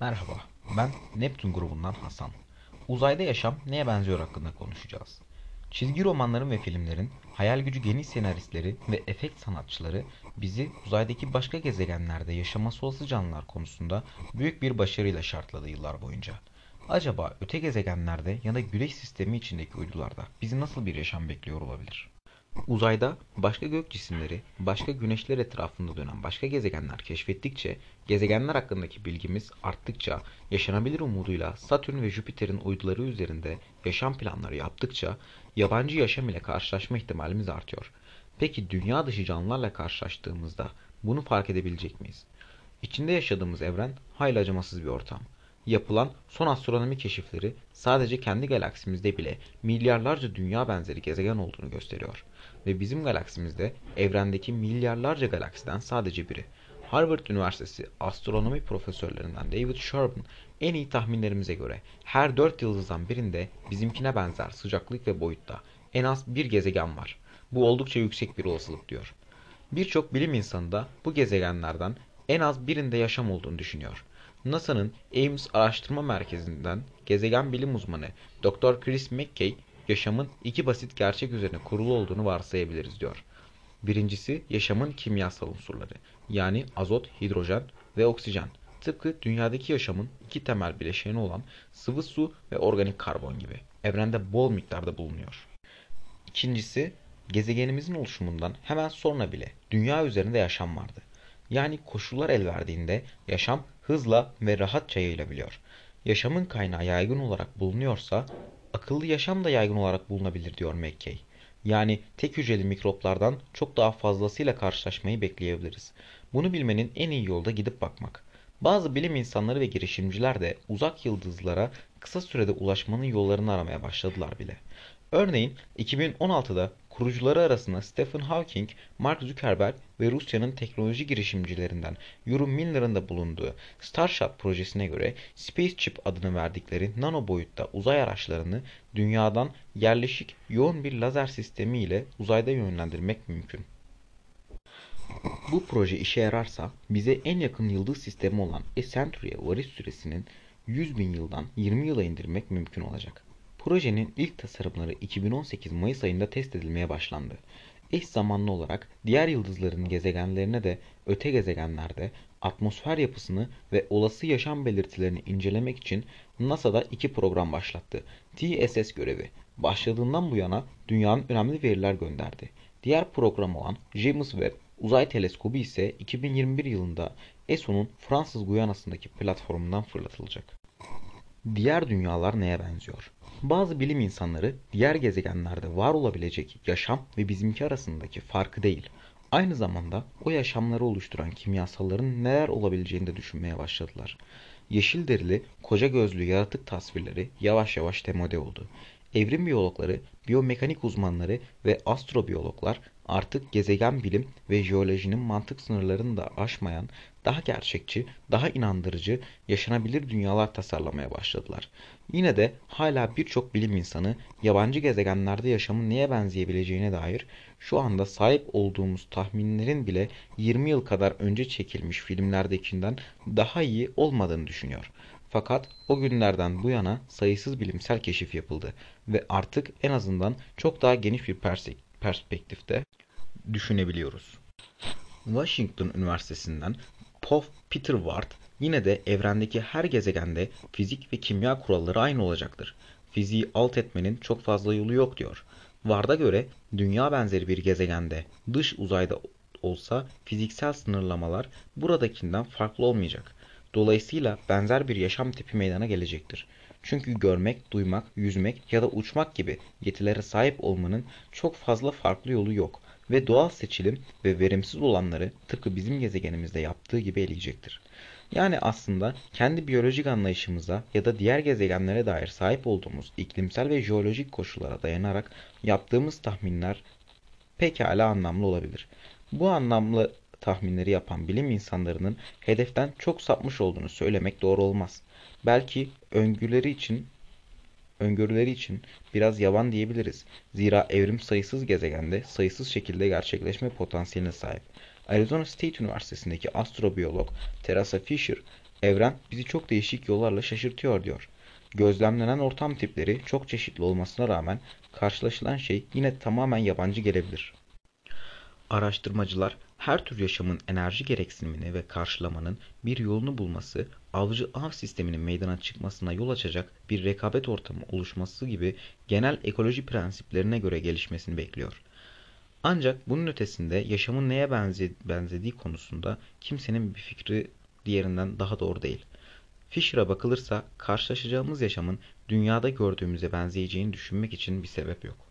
Merhaba, ben Neptün grubundan Hasan. Uzayda yaşam neye benziyor hakkında konuşacağız. Çizgi romanların ve filmlerin hayal gücü geniş senaristleri ve efekt sanatçıları bizi uzaydaki başka gezegenlerde yaşaması olası canlılar konusunda büyük bir başarıyla şartladı yıllar boyunca. Acaba öte gezegenlerde ya da güneş sistemi içindeki uydularda bizi nasıl bir yaşam bekliyor olabilir? Uzayda başka gök cisimleri, başka güneşler etrafında dönen başka gezegenler keşfettikçe, gezegenler hakkındaki bilgimiz arttıkça, yaşanabilir umuduyla Satürn ve Jüpiter'in uyduları üzerinde yaşam planları yaptıkça, yabancı yaşam ile karşılaşma ihtimalimiz artıyor. Peki dünya dışı canlılarla karşılaştığımızda bunu fark edebilecek miyiz? İçinde yaşadığımız evren hayli acımasız bir ortam. Yapılan son astronomi keşifleri sadece kendi galaksimizde bile milyarlarca dünya benzeri gezegen olduğunu gösteriyor. Ve bizim galaksimizde evrendeki milyarlarca galaksiden sadece biri. Harvard Üniversitesi astronomi profesörlerinden David Sharp'ın en iyi tahminlerimize göre her dört yıldızdan birinde bizimkine benzer sıcaklık ve boyutta en az bir gezegen var. Bu oldukça yüksek bir olasılık diyor. Birçok bilim insanı da bu gezegenlerden en az birinde yaşam olduğunu düşünüyor. NASA'nın Ames Araştırma Merkezi'nden gezegen bilim uzmanı Dr. Chris McKay yaşamın iki basit gerçek üzerine kurulu olduğunu varsayabiliriz diyor. Birincisi yaşamın kimyasal unsurları yani azot, hidrojen ve oksijen. Tıpkı dünyadaki yaşamın iki temel bileşeni olan sıvı su ve organik karbon gibi evrende bol miktarda bulunuyor. İkincisi gezegenimizin oluşumundan hemen sonra bile dünya üzerinde yaşam vardı. Yani koşullar el verdiğinde yaşam hızla ve rahatça yayılabiliyor. Yaşamın kaynağı yaygın olarak bulunuyorsa akıllı yaşam da yaygın olarak bulunabilir diyor McKay. Yani tek hücreli mikroplardan çok daha fazlasıyla karşılaşmayı bekleyebiliriz. Bunu bilmenin en iyi yolu da gidip bakmak. Bazı bilim insanları ve girişimciler de uzak yıldızlara kısa sürede ulaşmanın yollarını aramaya başladılar bile. Örneğin 2016'da kurucuları arasında Stephen Hawking, Mark Zuckerberg ve Rusya'nın teknoloji girişimcilerinden Yuri Miller'ın da bulunduğu Starshot projesine göre Spaceship adını verdikleri nano boyutta uzay araçlarını dünyadan yerleşik yoğun bir lazer sistemi ile uzayda yönlendirmek mümkün. Bu proje işe yararsa bize en yakın yıldız sistemi olan A Century'e varış süresinin 100 bin yıldan 20 yıla indirmek mümkün olacak. Projenin ilk tasarımları 2018 Mayıs ayında test edilmeye başlandı. Eş zamanlı olarak diğer yıldızların gezegenlerine de öte gezegenlerde atmosfer yapısını ve olası yaşam belirtilerini incelemek için NASA'da iki program başlattı. TSS görevi başladığından bu yana dünyanın önemli veriler gönderdi. Diğer program olan James Webb Uzay Teleskobu ise 2021 yılında ESO'nun Fransız Guyana'sındaki platformundan fırlatılacak. Diğer dünyalar neye benziyor? Bazı bilim insanları diğer gezegenlerde var olabilecek yaşam ve bizimki arasındaki farkı değil, aynı zamanda o yaşamları oluşturan kimyasalların neler olabileceğini de düşünmeye başladılar. Yeşil derili, koca gözlü yaratık tasvirleri yavaş yavaş demode oldu. Evrim biyologları, biyomekanik uzmanları ve astrobiyologlar artık gezegen bilim ve jeolojinin mantık sınırlarını da aşmayan, daha gerçekçi, daha inandırıcı, yaşanabilir dünyalar tasarlamaya başladılar. Yine de hala birçok bilim insanı yabancı gezegenlerde yaşamın neye benzeyebileceğine dair şu anda sahip olduğumuz tahminlerin bile 20 yıl kadar önce çekilmiş filmlerdekinden daha iyi olmadığını düşünüyor. Fakat o günlerden bu yana sayısız bilimsel keşif yapıldı ve artık en azından çok daha geniş bir perspektifte düşünebiliyoruz. Washington Üniversitesi'nden Paul Peter Ward yine de evrendeki her gezegende fizik ve kimya kuralları aynı olacaktır. Fiziği alt etmenin çok fazla yolu yok diyor. Ward'a göre dünya benzeri bir gezegende dış uzayda olsa fiziksel sınırlamalar buradakinden farklı olmayacak. Dolayısıyla benzer bir yaşam tipi meydana gelecektir. Çünkü görmek, duymak, yüzmek ya da uçmak gibi yetilere sahip olmanın çok fazla farklı yolu yok ve doğal seçilim ve verimsiz olanları tıpkı bizim gezegenimizde yaptığı gibi eleyecektir. Yani aslında kendi biyolojik anlayışımıza ya da diğer gezegenlere dair sahip olduğumuz iklimsel ve jeolojik koşullara dayanarak yaptığımız tahminler pekala anlamlı olabilir. Bu anlamlı tahminleri yapan bilim insanlarının hedeften çok sapmış olduğunu söylemek doğru olmaz. Belki öngörüleri için öngörüleri için biraz yavan diyebiliriz. Zira evrim sayısız gezegende sayısız şekilde gerçekleşme potansiyeline sahip. Arizona State Üniversitesi'ndeki astrobiyolog Teresa Fisher, Evren bizi çok değişik yollarla şaşırtıyor diyor. Gözlemlenen ortam tipleri çok çeşitli olmasına rağmen karşılaşılan şey yine tamamen yabancı gelebilir. Araştırmacılar her tür yaşamın enerji gereksinimini ve karşılamanın bir yolunu bulması, avcı-av sisteminin meydana çıkmasına yol açacak bir rekabet ortamı oluşması gibi genel ekoloji prensiplerine göre gelişmesini bekliyor. Ancak bunun ötesinde yaşamın neye benzediği konusunda kimsenin bir fikri diğerinden daha doğru değil. Fisher'a bakılırsa karşılaşacağımız yaşamın dünyada gördüğümüze benzeyeceğini düşünmek için bir sebep yok.